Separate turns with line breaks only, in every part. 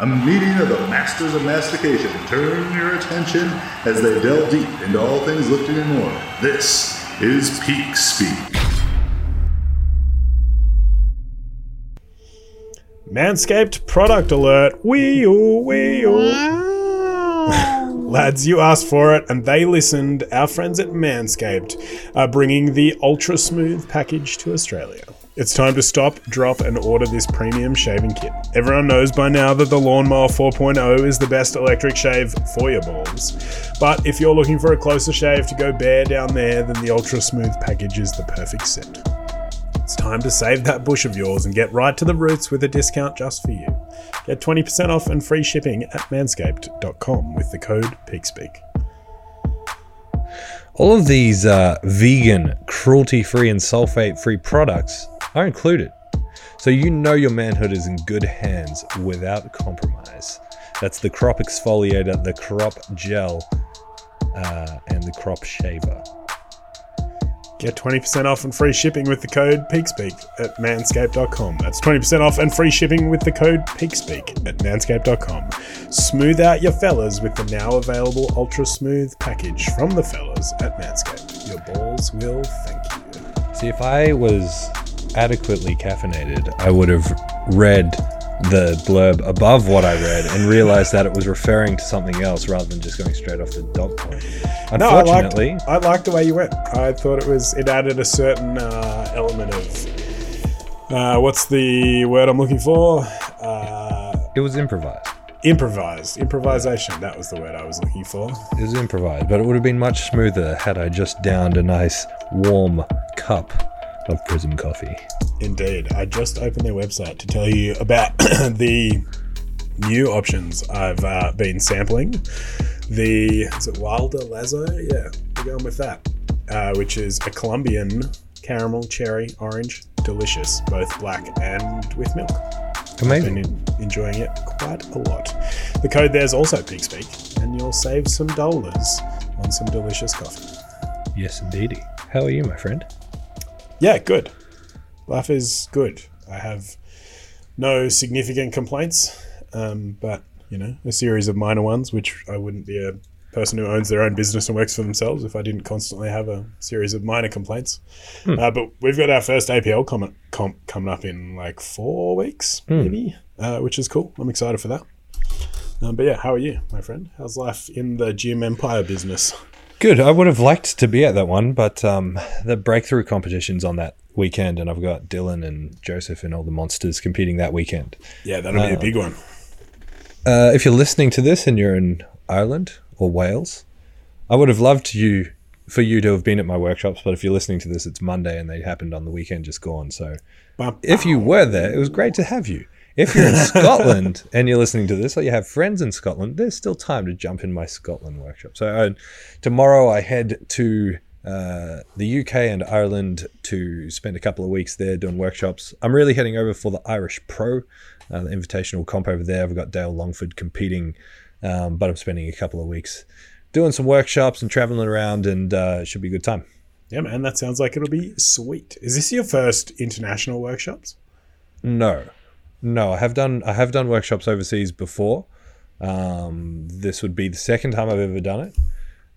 A meeting of the masters of mastication. Turn your attention as they delve deep into all things lifting and more. This is Peak Speak.
Manscaped product alert. Wee oo, wee oo. Lads, you asked for it and they listened. Our friends at Manscaped are bringing the Ultra Smooth package to Australia. It's time to stop, drop, and order this premium shaving kit. Everyone knows by now that the Lawnmower 4.0 is the best electric shave for your balls. But if you're looking for a closer shave to go bare down there, then the Ultra Smooth package is the perfect set. It's time to save that bush of yours and get right to the roots with a discount just for you. Get 20% off and free shipping at manscaped.com with the code PEAKSPEAK.
All of these uh, vegan, cruelty free, and sulfate free products are included. So you know your manhood is in good hands without compromise. That's the crop exfoliator, the crop gel, uh, and the crop shaver.
Get 20% off and free shipping with the code PEAKSPEAK at manscaped.com. That's 20% off and free shipping with the code PEAKSPEAK at manscaped.com. Smooth out your fellas with the now available Ultra Smooth package from the fellas at Manscaped. Your balls will thank you.
See, if I was adequately caffeinated, I would have read the blurb above what I read and realized that it was referring to something else rather than just going straight off the dot point.
No, I
Unfortunately,
liked, I liked the way you went. I thought it was it added a certain uh, element of uh, what's the word I'm looking for? Uh,
it was improvised.
improvised, improvisation. That was the word I was looking for.
It was improvised, but it would have been much smoother had I just downed a nice warm cup of Prism coffee.
Indeed, I just opened their website to tell you about the new options I've uh, been sampling. The is it Wilder Lazo? Yeah, we're going with that, uh, which is a Colombian caramel cherry orange, delicious, both black and with milk.
Amazing.
Been enjoying it quite a lot. The code there is also PeakSpeak, and you'll save some dollars on some delicious coffee.
Yes, indeedy. How are you, my friend?
Yeah, good. Life is good. I have no significant complaints, um, but you know, a series of minor ones, which I wouldn't be a person who owns their own business and works for themselves if I didn't constantly have a series of minor complaints. Uh, but we've got our first APL comp, comp coming up in like four weeks, maybe, uh, which is cool. I'm excited for that. Um, but yeah, how are you, my friend? How's life in the gym empire business?
Good. I would have liked to be at that one, but um, the breakthrough competition's on that weekend, and I've got Dylan and Joseph and all the monsters competing that weekend.
Yeah, that'll be a big one.
Uh, if you're listening to this and you're in Ireland or Wales, I would have loved you for you to have been at my workshops. But if you're listening to this, it's Monday and they happened on the weekend just gone. So if you were there, it was great to have you. If you're in Scotland and you're listening to this, or you have friends in Scotland, there's still time to jump in my Scotland workshop. So uh, tomorrow I head to uh, the UK and Ireland to spend a couple of weeks there doing workshops. I'm really heading over for the Irish Pro, uh, the invitational comp over there. I've got Dale Longford competing, um, but I'm spending a couple of weeks doing some workshops and traveling around, and uh, it should be a good time.
Yeah, man, that sounds like it'll be sweet. Is this your first international workshops?
No, no, I have done I have done workshops overseas before. Um, this would be the second time I've ever done it.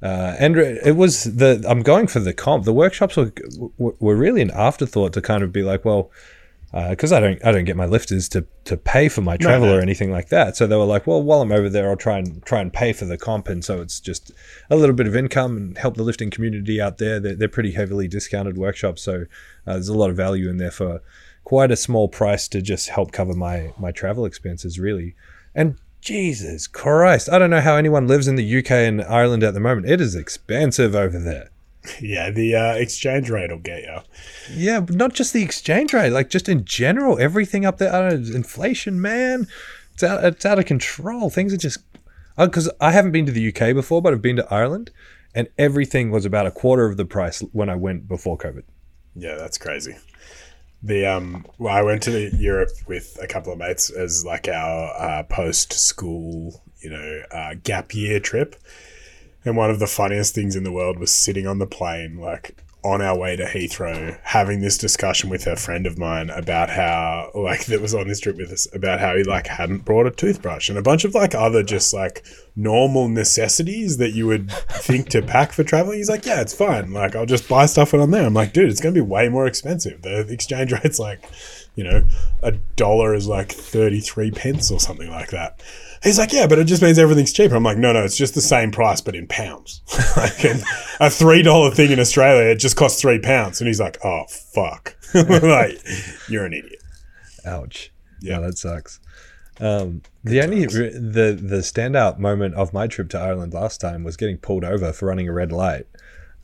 Uh, and it was the I'm going for the comp. The workshops were were really an afterthought to kind of be like, well, because I don't I don't get my lifters to to pay for my travel
no.
or anything like that. So they were like, well, while I'm over there, I'll try and try and pay for the comp, and so it's just a little bit of income and help the lifting community out there. They're, they're pretty heavily discounted workshops, so uh, there's a lot of value in there for quite a small price to just help cover my my travel expenses, really. And Jesus Christ, I don't know how anyone lives in the UK and Ireland at the moment. It is expensive over there.
Yeah, the uh, exchange rate will get you.
Yeah, but not just the exchange rate, like just in general, everything up there. I don't know, inflation, man, it's out, it's out of control. Things are just because I haven't been to the UK before, but I've been to Ireland, and everything was about a quarter of the price when I went before COVID.
Yeah, that's crazy. The um, well, I went to Europe with a couple of mates as like our uh, post school, you know, uh, gap year trip, and one of the funniest things in the world was sitting on the plane, like on our way to Heathrow, having this discussion with a friend of mine about how, like, that was on this trip with us, about how he like hadn't brought a toothbrush and a bunch of like other just like normal necessities that you would think to pack for traveling. He's like, yeah, it's fine. Like, I'll just buy stuff when I'm there. I'm like, dude, it's gonna be way more expensive. The exchange rate's like, you know, a dollar is like thirty three pence or something like that. He's like, yeah, but it just means everything's cheaper. I'm like, no, no, it's just the same price, but in pounds. like a three dollar thing in Australia, it just costs three pounds. And he's like, oh fuck, like you're an idiot.
Ouch. Yeah, that sucks. Um, the only the the standout moment of my trip to Ireland last time was getting pulled over for running a red light.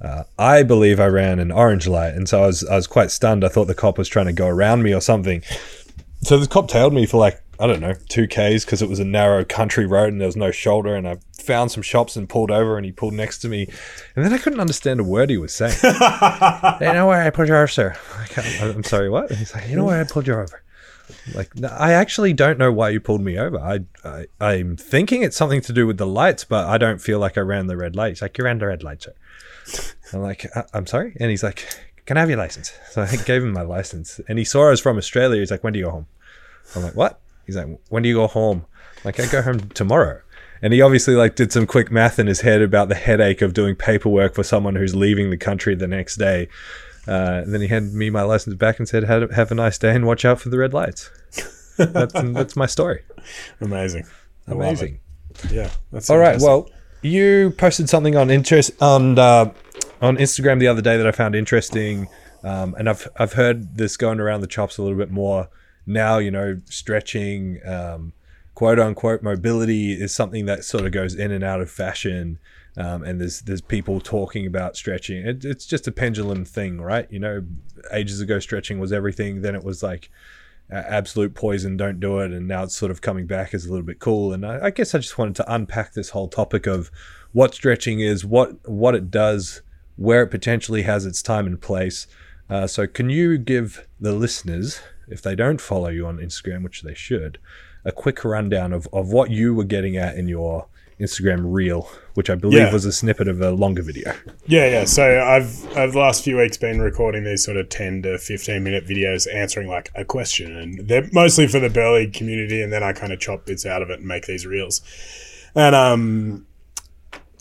Uh, I believe I ran an orange light, and so I was I was quite stunned. I thought the cop was trying to go around me or something. So the cop tailed me for like I don't know, two Ks because it was a narrow country road and there was no shoulder. And I found some shops and pulled over and he pulled next to me. And then I couldn't understand a word he was saying. you know where I pulled you over, sir? I'm sorry, what? And he's like, you know where I pulled you over? Like, no, I actually don't know why you pulled me over. I, I, I'm thinking it's something to do with the lights, but I don't feel like I ran the red light. He's like, you ran the red light, sir. I'm like, uh, I'm sorry? And he's like, can I have your license? So I gave him my license. And he saw I was from Australia. He's like, when do you go home? I'm like, what? He's like, when do you go home? I'm like, I go home tomorrow. And he obviously like did some quick math in his head about the headache of doing paperwork for someone who's leaving the country the next day. Uh, and then he handed me my license back and said, have, have a nice day and watch out for the red lights. that's, that's my story.
Amazing.
Amazing.
Yeah. That's
all right. Well, you posted something on interest on uh, on Instagram the other day that I found interesting, um, and I've I've heard this going around the chops a little bit more now, you know, stretching, um, quote unquote mobility is something that sort of goes in and out of fashion. Um, and there's there's people talking about stretching. It, it's just a pendulum thing, right? You know, ages ago stretching was everything. Then it was like absolute poison, don't do it. And now it's sort of coming back as a little bit cool. And I, I guess I just wanted to unpack this whole topic of what stretching is, what what it does, where it potentially has its time and place. Uh, so, can you give the listeners if they don't follow you on Instagram, which they should, a quick rundown of, of what you were getting at in your Instagram reel, which I believe yeah. was a snippet of a longer video.
Yeah, yeah. So I've over the last few weeks been recording these sort of ten to fifteen minute videos answering like a question, and they're mostly for the burley community, and then I kind of chop bits out of it and make these reels. And um,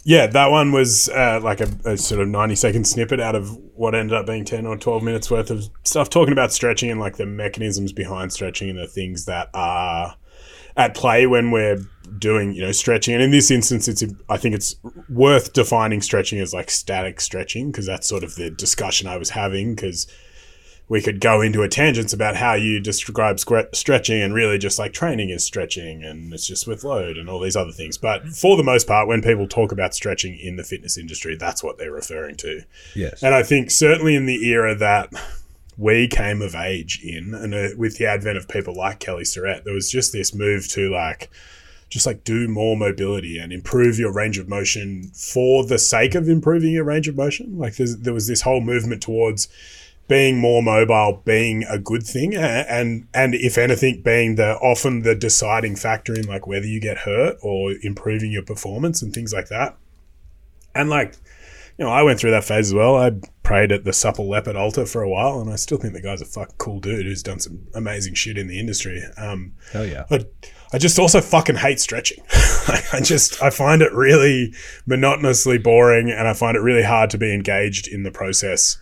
yeah, that one was uh, like a, a, sort of 90 second snippet out of what ended up being 10 or 12 minutes worth of stuff talking about stretching and like the mechanisms behind stretching and the things that are at play when we're doing, you know, stretching. And in this instance, it's, I think it's worth defining stretching as like static stretching because that's sort of the discussion I was having because we could go into a tangents about how you describe stretching and really just like training is stretching and it's just with load and all these other things. But for the most part, when people talk about stretching in the fitness industry, that's what they're referring to.
Yes.
And I think certainly in the era that we came of age in, and uh, with the advent of people like Kelly Starrett, there was just this move to like, just like do more mobility and improve your range of motion for the sake of improving your range of motion. Like there was this whole movement towards being more mobile being a good thing and and if anything being the often the deciding factor in like whether you get hurt or improving your performance and things like that. And like you know i went through that phase as well. I prayed at the supple leopard altar for a while and i still think the guy's a fuck cool dude who's done some amazing shit in the industry. Um
hell yeah.
I, I just also fucking hate stretching. I just i find it really monotonously boring and i find it really hard to be engaged in the process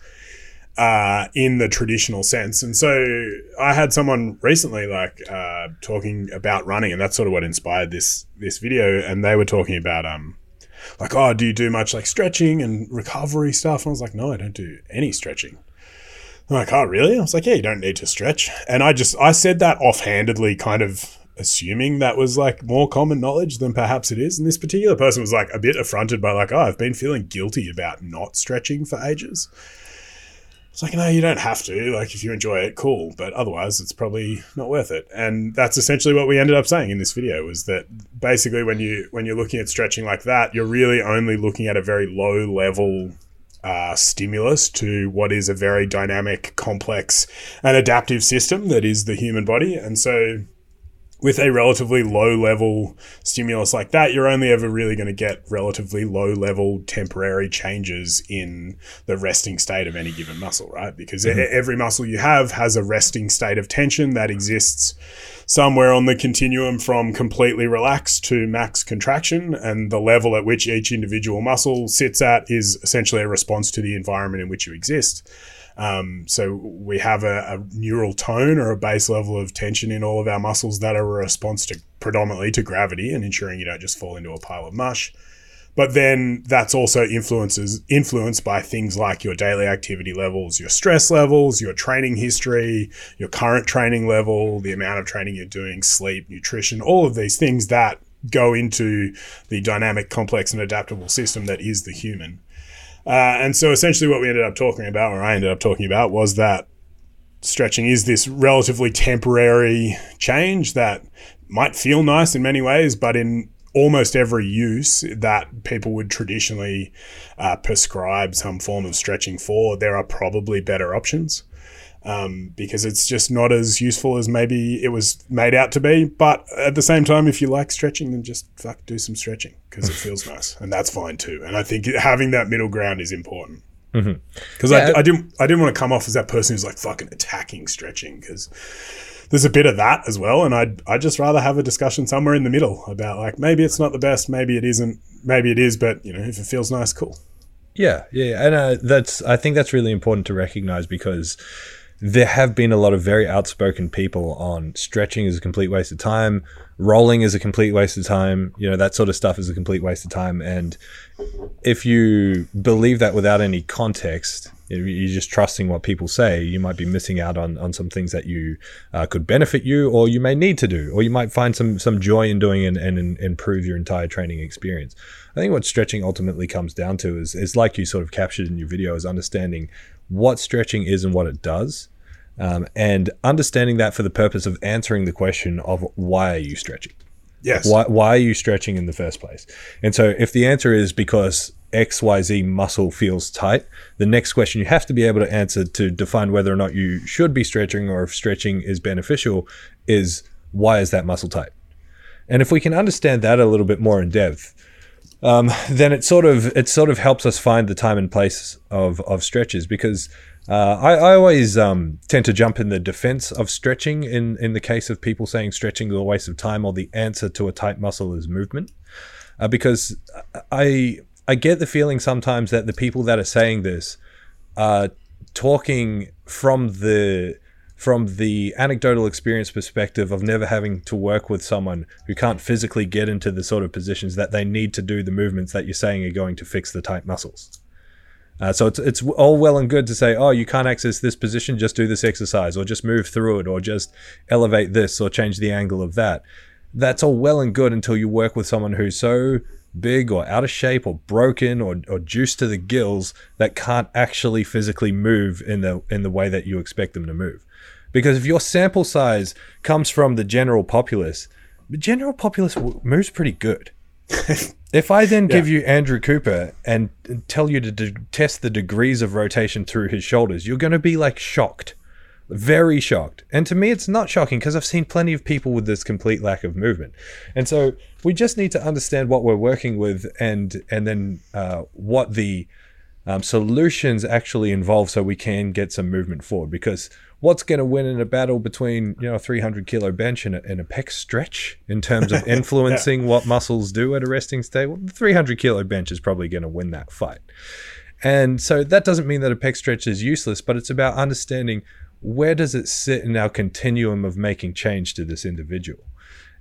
uh, in the traditional sense. And so I had someone recently like uh, talking about running, and that's sort of what inspired this this video. And they were talking about um like, oh, do you do much like stretching and recovery stuff? And I was like, no, I don't do any stretching. I'm like, oh, really? I was like, yeah, you don't need to stretch. And I just I said that offhandedly, kind of assuming that was like more common knowledge than perhaps it is. And this particular person was like a bit affronted by like, oh, I've been feeling guilty about not stretching for ages It's like, no, you don't have to. Like, if you enjoy it, cool. But otherwise, it's probably not worth it. And that's essentially what we ended up saying in this video was that basically when you when you're looking at stretching like that, you're really only looking at a very low level uh, stimulus to what is a very dynamic, complex, and adaptive system that is the human body. And so with a relatively low level stimulus like that, you're only ever really going to get relatively low level temporary changes in the resting state of any given muscle, right? Because mm-hmm. every muscle you have has a resting state of tension that exists somewhere on the continuum from completely relaxed to max contraction. And the level at which each individual muscle sits at is essentially a response to the environment in which you exist. Um, so we have a, a, neural tone or a base level of tension in all of our muscles that are a response to predominantly to gravity and ensuring you don't just fall into a pile of mush. But then that's also influences influenced by things like your daily activity levels, your stress levels, your training history, your current training level, the amount of training you're doing, sleep, nutrition, all of these things that go into the dynamic, complex, and adaptable system that is the human. Uh, and so essentially what we ended up talking about, or I ended up talking about, was that stretching is this relatively temporary change that might feel nice in many ways, but in almost every use that people would traditionally uh, prescribe some form of stretching for, there are probably better options um, because it's just not as useful as maybe it was made out to be. But at the same time, if you like stretching, then just fuck do some stretching because it feels nice, and that's fine too. And I think having that middle ground is important because mm-hmm. yeah. I, I, didn't I didn't want to come off as that person who's like fucking attacking stretching because there's a bit of that as well, and I'd I'd just rather have a discussion somewhere in the middle about like maybe it's not the best, maybe it isn't, maybe it is, but you know if it feels nice, cool.
Yeah, yeah, and uh, that's I think that's really important to recognize because there have been a lot of very outspoken people on stretching is a complete waste of time, rolling is a complete waste of time, you know, that sort of stuff is a complete waste of time. And if you believe that without any context, you're just trusting what people say, you might be missing out on, on some things that you uh, could benefit you or you may need to do, or you might find some, some joy in doing and, and, and improve your entire training experience. I think what stretching ultimately comes down to is, is like you sort of captured in your video, is understanding what stretching is and what it does, um, and understanding that for the purpose of answering the question of why are you stretching?
Yes.
Why, why are you stretching in the first place? And so if the answer is because XYZ muscle feels tight, the next question you have to be able to answer to define whether or not you should be stretching or if stretching is beneficial is why is that muscle tight? And if we can understand that a little bit more in depth, um, then it sort of it sort of helps us find the time and place of of stretches because uh, I, I, always um, tend to jump in the defense of stretching in in the case of people saying stretching is a waste of time or the answer to a tight muscle is movement. Uh, because I I get the feeling sometimes that the people that are saying this are talking from the from the anecdotal experience perspective of never having to work with someone who can't physically get into the sort of positions that they need to do the movements that you're saying are going to fix the tight muscles. Uh, so it's it's all well and good to say, oh, you can't access this position, just do this exercise, or just move through it, or just elevate this, or change the angle of that. That's all well and good until you work with someone who's so big or out of shape or broken or, or juiced to the gills that can't actually physically move in the in the way that you expect them to move. Because if your sample size comes from the general populace, the general populace moves pretty good. if I then yeah. give you Andrew Cooper and tell you to de- test the degrees of rotation through his shoulders, you're going to be like shocked. Very shocked. And to me, it's not shocking because I've seen plenty of people with this complete lack of movement. And so we just need to understand what we're working with and, and then uh, what the um, solutions actually involve so we can get some movement forward. Because what's going to win in a battle between you know a 300 kilo bench and a, and a pec stretch in terms of influencing yeah. what muscles do at a resting state? Well, the 300 kilo bench is probably going to win that fight. And so that doesn't mean that a pec stretch is useless, but it's about understanding where does it sit in our continuum of making change to this individual.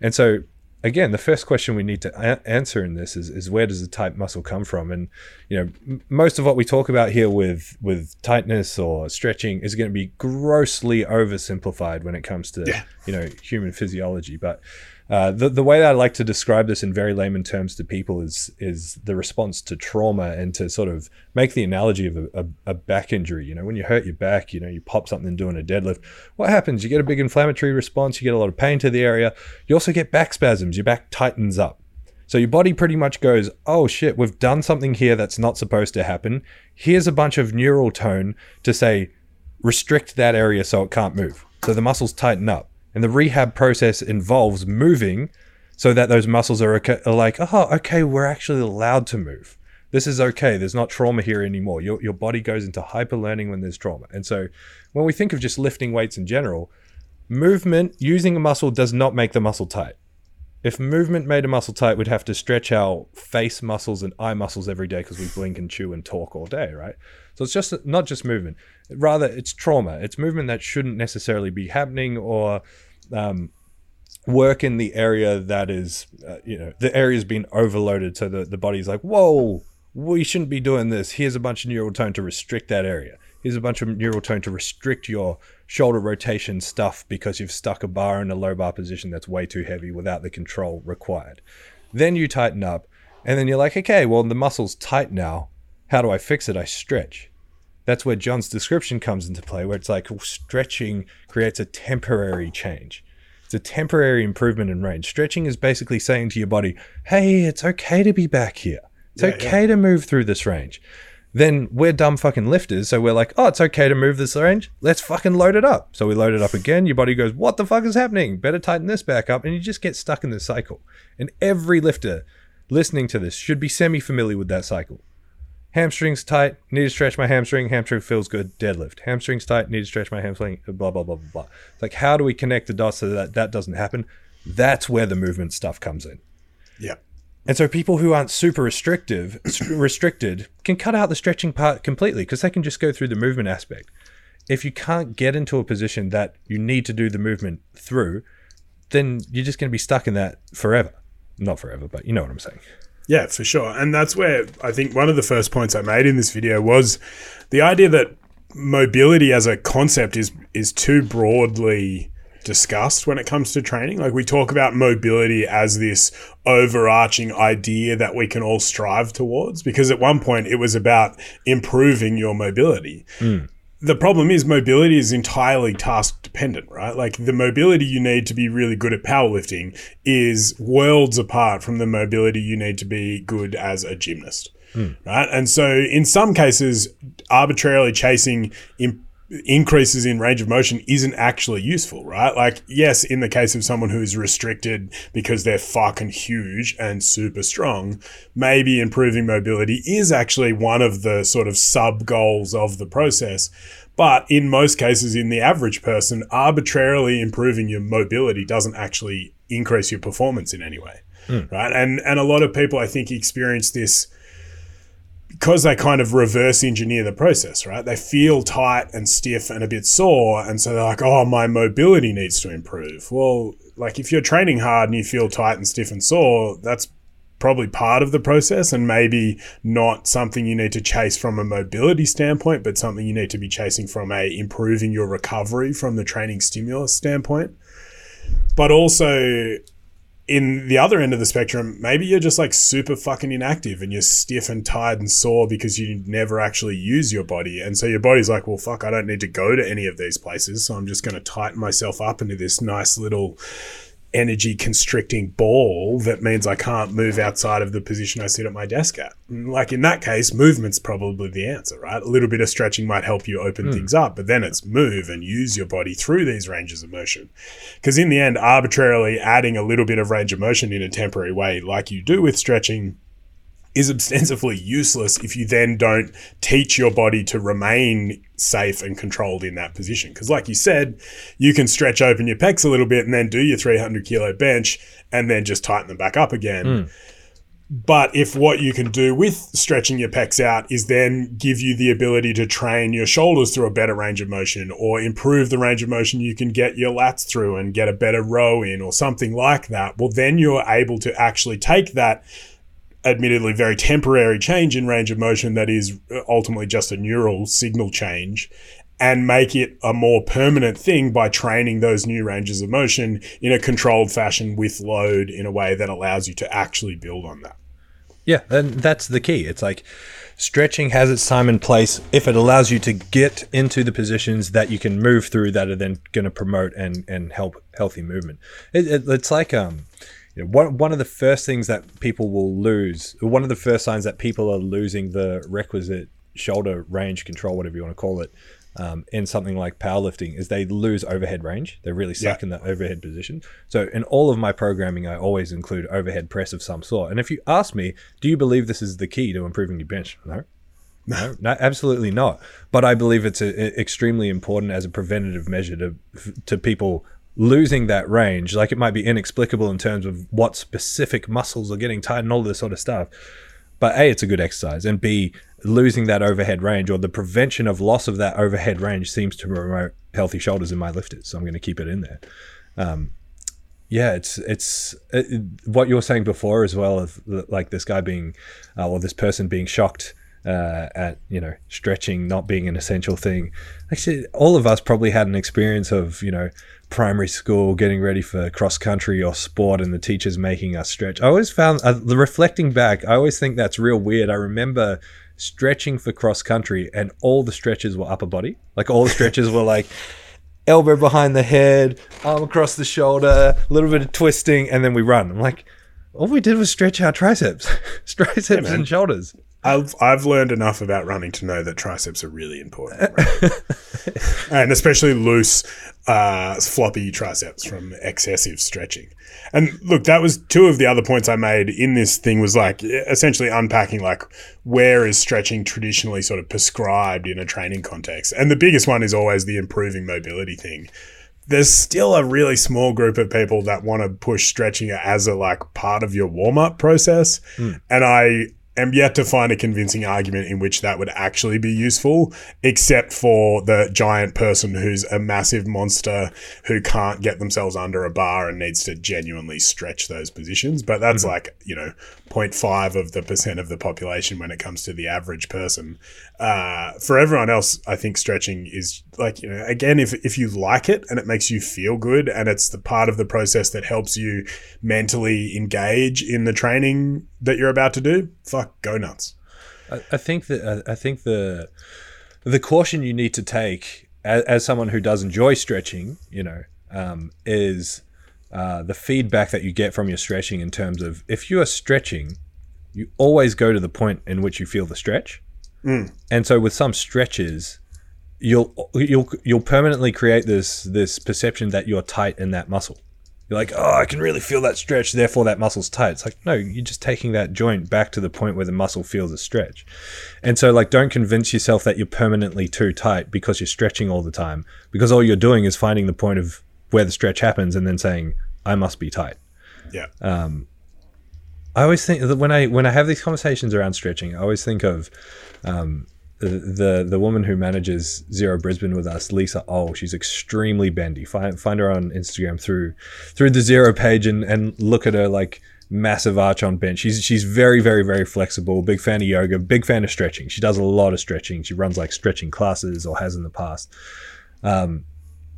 And so again, the first question we need to a- answer in this is, is where does the tight muscle come from? And you know, m- most of what we talk about here with with tightness or stretching is going to be grossly oversimplified when it comes to yeah. you know human physiology. But Uh, the, the way that I like to describe this in very layman terms to people is is the response to trauma and to sort of make the analogy of a, a, a back injury. You know, when you hurt your back, you know, you pop something doing a deadlift. What happens? You get a big inflammatory response. You get a lot of pain to the area. You also get back spasms. Your back tightens up. So your body pretty much goes, oh shit, we've done something here that's not supposed to happen. Here's a bunch of neural tone to say, restrict that area so it can't move. So the muscles tighten up. And the rehab process involves moving so that those muscles are, okay, are like, oh, okay, we're actually allowed to move. This is okay. There's not trauma here anymore. Your, your body goes into hyper learning when there's trauma. And so when we think of just lifting weights in general, movement using a muscle does not make the muscle tight. If movement made a muscle tight, we'd have to stretch our face muscles and eye muscles every day because we blink and chew and talk all day, right? So it's just not just movement. Rather, it's trauma. It's movement that shouldn't necessarily be happening or um, work in the area that is, uh, you know, the area's been overloaded. So the, the body's like, whoa, we shouldn't be doing this. Here's a bunch of neural tone to restrict that area. Here's a bunch of neural tone to restrict your shoulder rotation stuff because you've stuck a bar in a low bar position that's way too heavy without the control required. Then you tighten up, and then you're like, okay, well, the muscle's tight now. How do I fix it? I stretch. That's where John's description comes into play, where it's like stretching creates a temporary change. It's a temporary improvement in range. Stretching is basically saying to your body, hey, it's okay to be back here. It's
Yeah,
okay to move through this range. Then we're dumb fucking lifters, so we're like, oh, it's okay to move this range. Let's fucking load it up. So we load it up again. Your body goes, what the fuck is happening? Better tighten this back up. And you just get stuck in this cycle. And every lifter listening to this should be semi familiar with that cycle. Hamstrings tight, need to stretch my hamstring. Hamstring feels good, deadlift. Hamstrings tight, need to stretch my hamstring. Blah blah blah blah blah. It's like, how do we connect the dots so that that doesn't happen? That's where the movement stuff comes in.
Yeah.
And so people who aren't super restrictive, restricted, can cut out the stretching part completely because they can just go through the movement aspect. If you can't get into a position that you need to do the movement through, then you're just going to be stuck in that forever. Not forever, but you know what I'm saying.
Yeah, for sure. And that's where I think one of the first points I made in this video was the idea that mobility as a concept is is too broadly discussed when it comes to training. Like we talk about mobility as this overarching idea that we can all strive towards because at one point it was about improving your mobility. Hmm. The problem is mobility is entirely task dependent, right? Like the mobility you need to be really good at powerlifting is worlds apart from the mobility you need to be good as a gymnast. Hmm. Right. And so in some cases, arbitrarily chasing im- increases in range of motion isn't actually useful, right? Like, yes, in the case of someone who is restricted because they're fucking huge and super strong, maybe improving mobility is actually one of the sort of sub goals of the process. But in most cases, in the average person, arbitrarily improving your mobility doesn't actually increase your performance in any way. Hmm. Right. And and a lot of people I think experience this because they kind of reverse engineer the process, right? They feel tight and stiff and a bit sore. And so they're like, oh, my mobility needs to improve. Well, like if you're training hard and you feel tight and stiff and sore, that's probably part of the process and maybe not something you need to chase from a mobility standpoint, but something you need to be chasing from a improving your recovery from the training stimulus standpoint. But also in the other end of the spectrum, maybe you're just like super fucking inactive and you're stiff and tired and sore because you never actually use your body. And so your body's like, well, fuck, I don't need to go to any of these places. So I'm just going to tighten myself up into this nice little energy constricting ball that means I can't move outside of the position I sit at my desk at. Like in that case, movement's probably the answer, right? A little bit of stretching might help you open hmm. things up, but then it's move and use your body through these ranges of motion. Because in the end, arbitrarily adding a little bit of range of motion in a temporary way, like you do with stretching, is ostensibly useless if you then don't teach your body to remain safe and controlled in that position. Because, like you said, you can stretch open your pecs a little bit and then do your 300 kilo bench and then just tighten them back up again. Hmm. But if what you can do with stretching your pecs out is then give you the ability to train your shoulders through a better range of motion or improve the range of motion you can get your lats through and get a better row in or something like that, well, then you're able to actually take that admittedly very temporary change in range of motion that is ultimately just a neural signal change and make it a more permanent thing by training those new ranges of motion in a controlled fashion with load in a way that allows you to actually build on that.
Yeah, and that's the key. It's like stretching has its time and place if it allows you to get into the positions that you can move through that are then going to promote and, and help healthy movement. It, it, it's like um, you know, one, one of the first things that people will lose, one of the first signs that people are losing the requisite shoulder range control, whatever you want to call it, um, in something like powerlifting is they lose overhead range. They really suck yeah. in that overhead position. So in all of my programming, I always include overhead press of some sort. And if you ask me, do you believe this is the key to improving your bench? No. No, no, absolutely not. But I believe it's a, a, extremely important as a preventative measure to to people losing that range. Like it might be inexplicable in terms of what specific muscles are getting tight and all this sort of stuff. But a, it's a good exercise, and b, losing that overhead range or the prevention of loss of that overhead range seems to promote healthy shoulders in my lifters. So I'm going to keep it in there. Um, yeah, it's it's it, what you were saying before as well of like this guy being uh, or this person being shocked uh, at you know stretching not being an essential thing. Actually, all of us probably had an experience of you know primary school getting ready for cross country or sport and the teachers making us stretch. I always found uh, reflecting back, I always think that's real weird. I remember stretching for cross country, and all the stretches were upper body. Like all the stretches were like elbow behind the head, arm across the shoulder, a little bit of twisting, and then we run. I'm like, all we did was stretch our triceps, triceps yeah, and shoulders.
I've I've learned enough about running to know that triceps are really important, right? and especially loose, uh, floppy triceps from excessive stretching. And look, that was two of the other points I made in this thing was like essentially unpacking like where is stretching traditionally sort of prescribed in a training context. And the biggest one is always the improving mobility thing. There's still a really small group of people that want to push stretching as a like part of your warm up process. Mm. And I am yet to find a convincing argument in which that would actually be useful, except for the giant person who's a massive monster who can't get themselves under a bar and needs to genuinely stretch those positions. But that's mm-hmm. like, you know, 0.5 of the percent of the population when it comes to the average person. Uh, for everyone else, I think stretching is like, you know, again, if, if you like it and it makes you feel good and it's the part of the process that helps you mentally engage in the training that you're about to do, fuck, go nuts.
I, I think that I think the the caution you need to take as, as someone who does enjoy stretching, you know, um, is uh, the feedback that you get from your stretching in terms of if you are stretching, you always go to the point in which you feel the stretch. Mm. And so with some stretches, you'll you'll you'll permanently create this this perception that you're tight in that muscle. You're like, oh, I can really feel that stretch, therefore that muscle's tight. It's like, no, you're just taking that joint back to the point where the muscle feels a stretch. And so, like, don't convince yourself that you're permanently too tight because you're stretching all the time, because all you're doing is finding the point of where the stretch happens and then saying, I must be tight.
Yeah.
Um, I always think that when I when I have these conversations around stretching, I always think of um, the the woman who manages Zero Brisbane with us, Lisa Oh, she's extremely bendy. Find find her on Instagram through through the Zero page and and look at her like massive arch on bench. She's she's very very very flexible. Big fan of yoga. Big fan of stretching. She does a lot of stretching. She runs like stretching classes or has in the past. Um,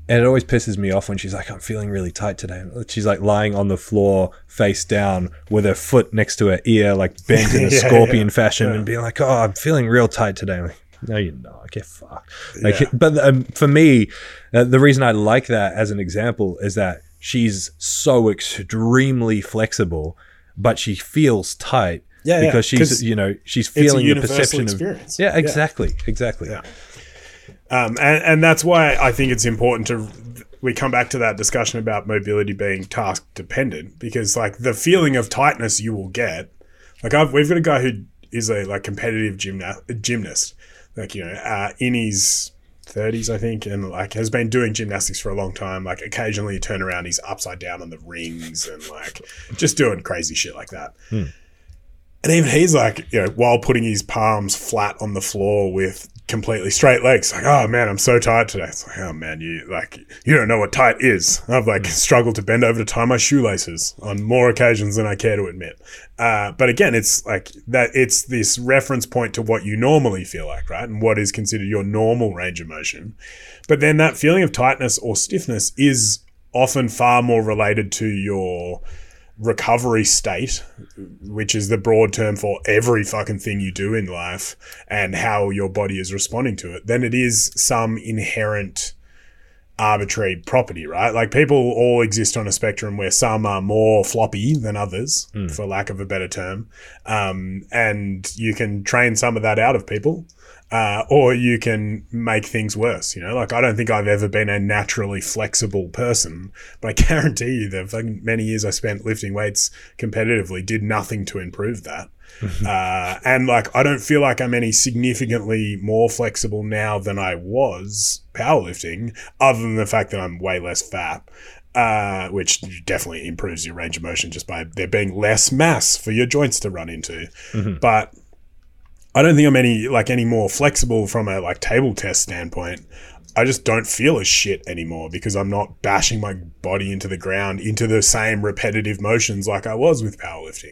and it always pisses me off when she's like, I'm feeling really tight today. She's like lying on the floor, face down, with her foot next to her ear, like bent in a yeah, scorpion yeah. fashion, yeah. and being like, Oh, I'm feeling real tight today. I'm like, no, you're not. Get fucked. Like, but um, for me, uh, the reason I like that as an example is that she's so extremely flexible, but she feels tight.
Yeah,
because she's you know she's feeling the perception experience. of yeah exactly exactly
yeah. Um, and, and that's why I think it's important to we come back to that discussion about mobility being task dependent because like the feeling of tightness you will get like I've, we've got a guy who is a like competitive gymnast gymnast like you know uh, in his 30s I think and like has been doing gymnastics for a long time like occasionally you turn around he's upside down on the rings and like just doing crazy shit like that
hmm.
And even he's like, you know, while putting his palms flat on the floor with completely straight legs, like, oh man, I'm so tired today. It's like, oh man, you like, you don't know what tight is. I've like struggled to bend over to tie my shoelaces on more occasions than I care to admit. Uh, but again, it's like that. It's this reference point to what you normally feel like, right, and what is considered your normal range of motion. But then that feeling of tightness or stiffness is often far more related to your recovery state, which is the broad term for every fucking thing you do in life and how your body is responding to it, then it is some inherent arbitrary property, right? Like people all exist on a spectrum where some are more floppy than others, for lack of a better term. Um, and you can train some of that out of people. Uh, or you can make things worse. You know, like I don't think I've ever been a naturally flexible person, but I guarantee you the fucking many years I spent lifting weights competitively did nothing to improve that. uh, and like I don't feel like I'm any significantly more flexible now than I was powerlifting, other than the fact that I'm way less fat. Uh, which definitely improves your range of motion just by there being less mass for your joints to run into. But I don't think I'm any like any more flexible from a like table test standpoint. I just don't feel as shit anymore because I'm not bashing my body into the ground into the same repetitive motions like I was with powerlifting.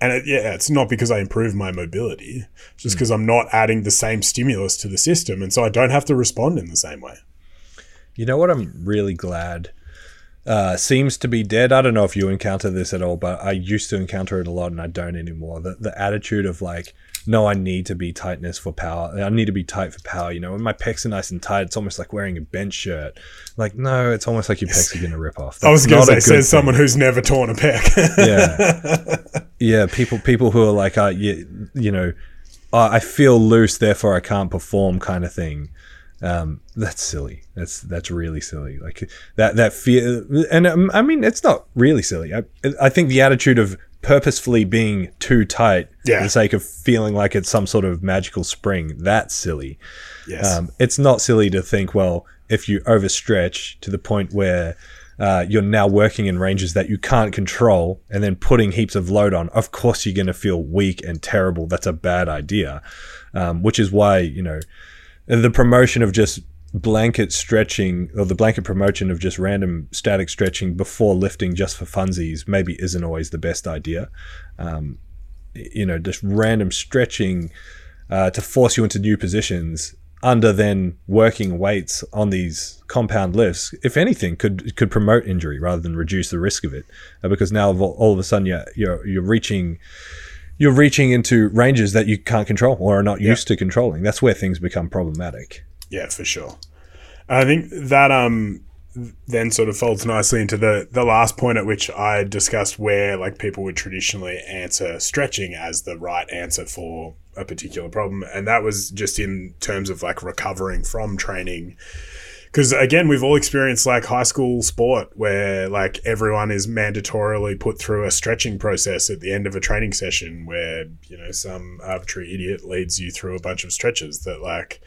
And it, yeah, it's not because I improved my mobility, it's just because I'm not adding the same stimulus to the system, and so I don't have to respond in the same way.
You know what? I'm really glad uh, seems to be dead. I don't know if you encounter this at all, but I used to encounter it a lot, and I don't anymore. The the attitude of like, no, I need to be tightness for power. I need to be tight for power. You know, when my pecs are nice and tight, it's almost like wearing a bench shirt. Like, no, it's almost like your pecs are gonna rip off.
I was
That's
going to say, says
thing.
someone who's never torn a pec.
yeah yeah people people who are like uh, you, you know uh, i feel loose therefore i can't perform kind of thing um, that's silly that's that's really silly like that that fear and um, i mean it's not really silly I, I think the attitude of purposefully being too tight
Yeah.
for the sake of feeling like it's some sort of magical spring that's silly
yes.
um, it's not silly to think, well, if you overstretch to the point where uh, you're now working in ranges that you can't control and then putting heaps of load on, of course you're going to feel weak and terrible. That's a bad idea. Um, which is why, you know, the promotion of just blanket stretching or the blanket promotion of just random static stretching before lifting just for funsies maybe isn't always the best idea. Um, you know, just random stretching uh, to force you into new positions under then working weights on these compound lifts, if anything, could could promote injury rather than reduce the risk of it, uh, because now all, all of a sudden you're, you're you're reaching you're reaching into ranges that you can't control or are not used to controlling. That's where things become problematic.
Yeah, for sure. I think that um then sort of folds nicely into the the last point at which I discussed where like people would traditionally answer stretching as the right answer for a particular problem, and that was just in terms of like recovering from training. Because again, we've all experienced like high school sport where like everyone is mandatorily put through a stretching process at the end of a training session where, you know, some arbitrary idiot leads you through a bunch of stretches that like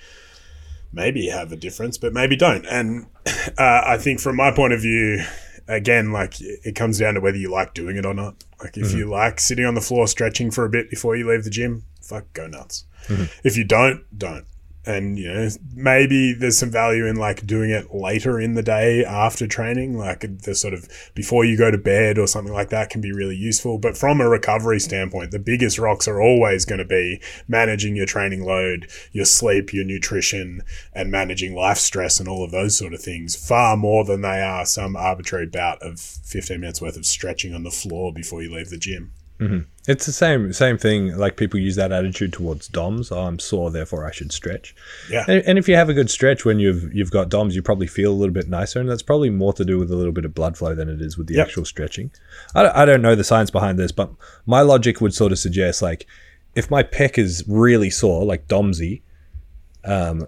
maybe have a difference, but maybe don't. And uh, I think from my point of view, again, like it comes down to whether you like doing it or not. Like if you like sitting on the floor stretching for a bit before you leave the gym, fuck, go nuts. If you don't, don't. And you know, maybe there's some value in like doing it later in the day after training, like the sort of before you go to bed or something like that can be really useful. But from a recovery standpoint, the biggest rocks are always going to be managing your training load, your sleep, your nutrition, and managing life stress and all of those sort of things far more than they are some arbitrary bout of 15 minutes worth of stretching on the floor before you leave the gym.
It's the same same thing. Like people use that attitude towards DOMs. Oh, I'm sore, therefore I should stretch.
Yeah.
And, and if you have a good stretch when you've you've got DOMs, you probably feel a little bit nicer, and that's probably more to do with a little bit of blood flow than it is with the
Yep.
actual stretching. I, don't- I don't know the science behind this, but my logic would sort of suggest like if my pec is really sore, like DOMsy, um,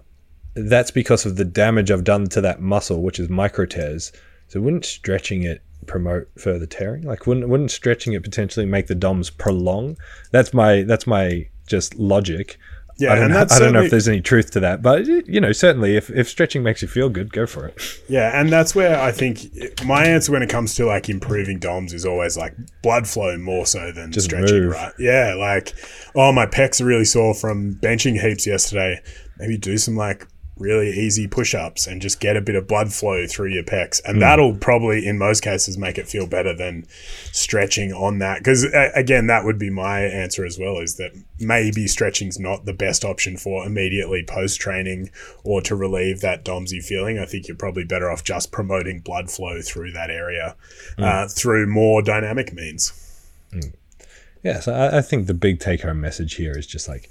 that's because of the damage I've done to that muscle, which is micro tears. So wouldn't stretching it promote further tearing? Like wouldn't wouldn't stretching it potentially make the DOMs prolong? That's my that's my just logic.
Yeah,
I don't
and
know.
that's
I don't know if there's any truth to that, but you know, certainly if, if stretching makes you feel good, go for it.
Yeah, and that's where I think my answer when it comes to like improving DOMs is always like blood flow more so than
Just
stretching,
move.
right? Yeah, like oh my pecs are really sore from benching heaps yesterday. Maybe do some like really easy push-ups and just get a bit of blood flow through your pecs, and hmm. that'll probably in most cases make it feel better than stretching on that. Because uh, again, that would be my answer as well. Is that maybe stretching's not the best option for immediately post training or to relieve that DOMSy feeling. I think you're probably better off just promoting blood flow through that area hmm. uh, through more dynamic means. Hmm.
Yeah, so I, I think the big take home message here is just like,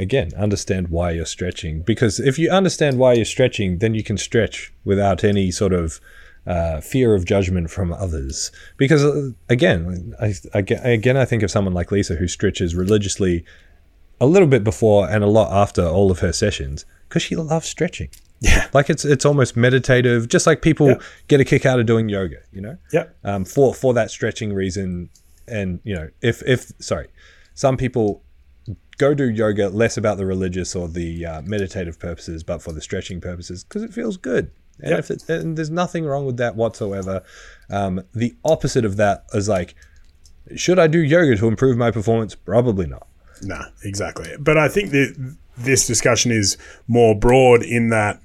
again, understand why you're stretching. Because if you understand why you're stretching, then you can stretch without any sort of uh, fear of judgment from others. Because uh, again, I, I, again, I think of someone like Lisa who stretches religiously a little bit before and a lot after all of her sessions because she loves stretching.
Yeah.
Like it's it's almost meditative, just like people
Yeah.
get a kick out of doing yoga, you know
Yep.
um, for for that stretching reason. And you know, if if sorry, some people go do yoga less about the religious or the uh, meditative purposes, but for the stretching purposes because it feels good. And
Yep.
if it, and there's nothing wrong with that whatsoever. Um, the opposite of that is like, should I do yoga to improve my performance? Probably not.
Nah, exactly. But I think that this discussion is more broad in that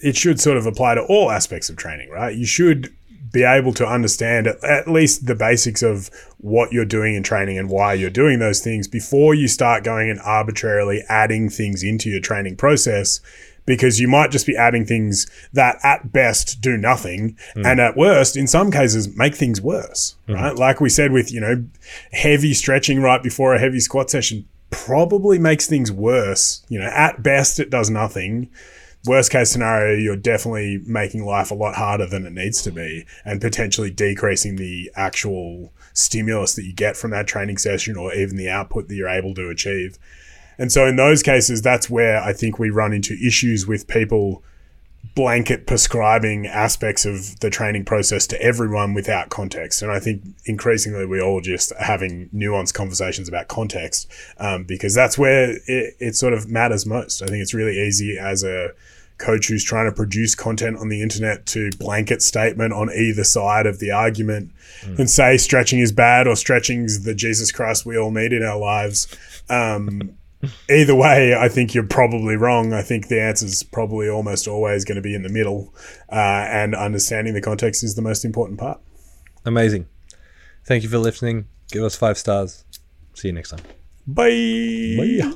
it should sort of apply to all aspects of training, right? You should be able to understand at, at least the basics of what you're doing in training and why you're doing those things before you start going and arbitrarily adding things into your training process because you might just be adding things that at best do nothing mm. and at worst in some cases make things worse mm-hmm. right? Like we said with you know heavy stretching right before a heavy squat session probably makes things worse. You know at best it does nothing worst case scenario you're definitely making life a lot harder than it needs to be and potentially decreasing the actual stimulus that you get from that training session or even the output that you're able to achieve. And so in those cases, that's where I think we run into issues with people blanket prescribing aspects of the training process to everyone without context. And I think increasingly we all just having nuanced conversations about context um, because that's where it, it sort of matters most. I think it's really easy as a coach who's trying to produce content on the internet to blanket statement on either side of the argument and say stretching is bad or stretching's the Jesus Christ we all need in our lives. Um, either way, I think you're probably wrong. I think the answer is probably almost always going to be in the middle, uh, and understanding the context is the most important part.
Amazing. Thank you for listening. Give us five stars. See you next time.
Bye.
Bye.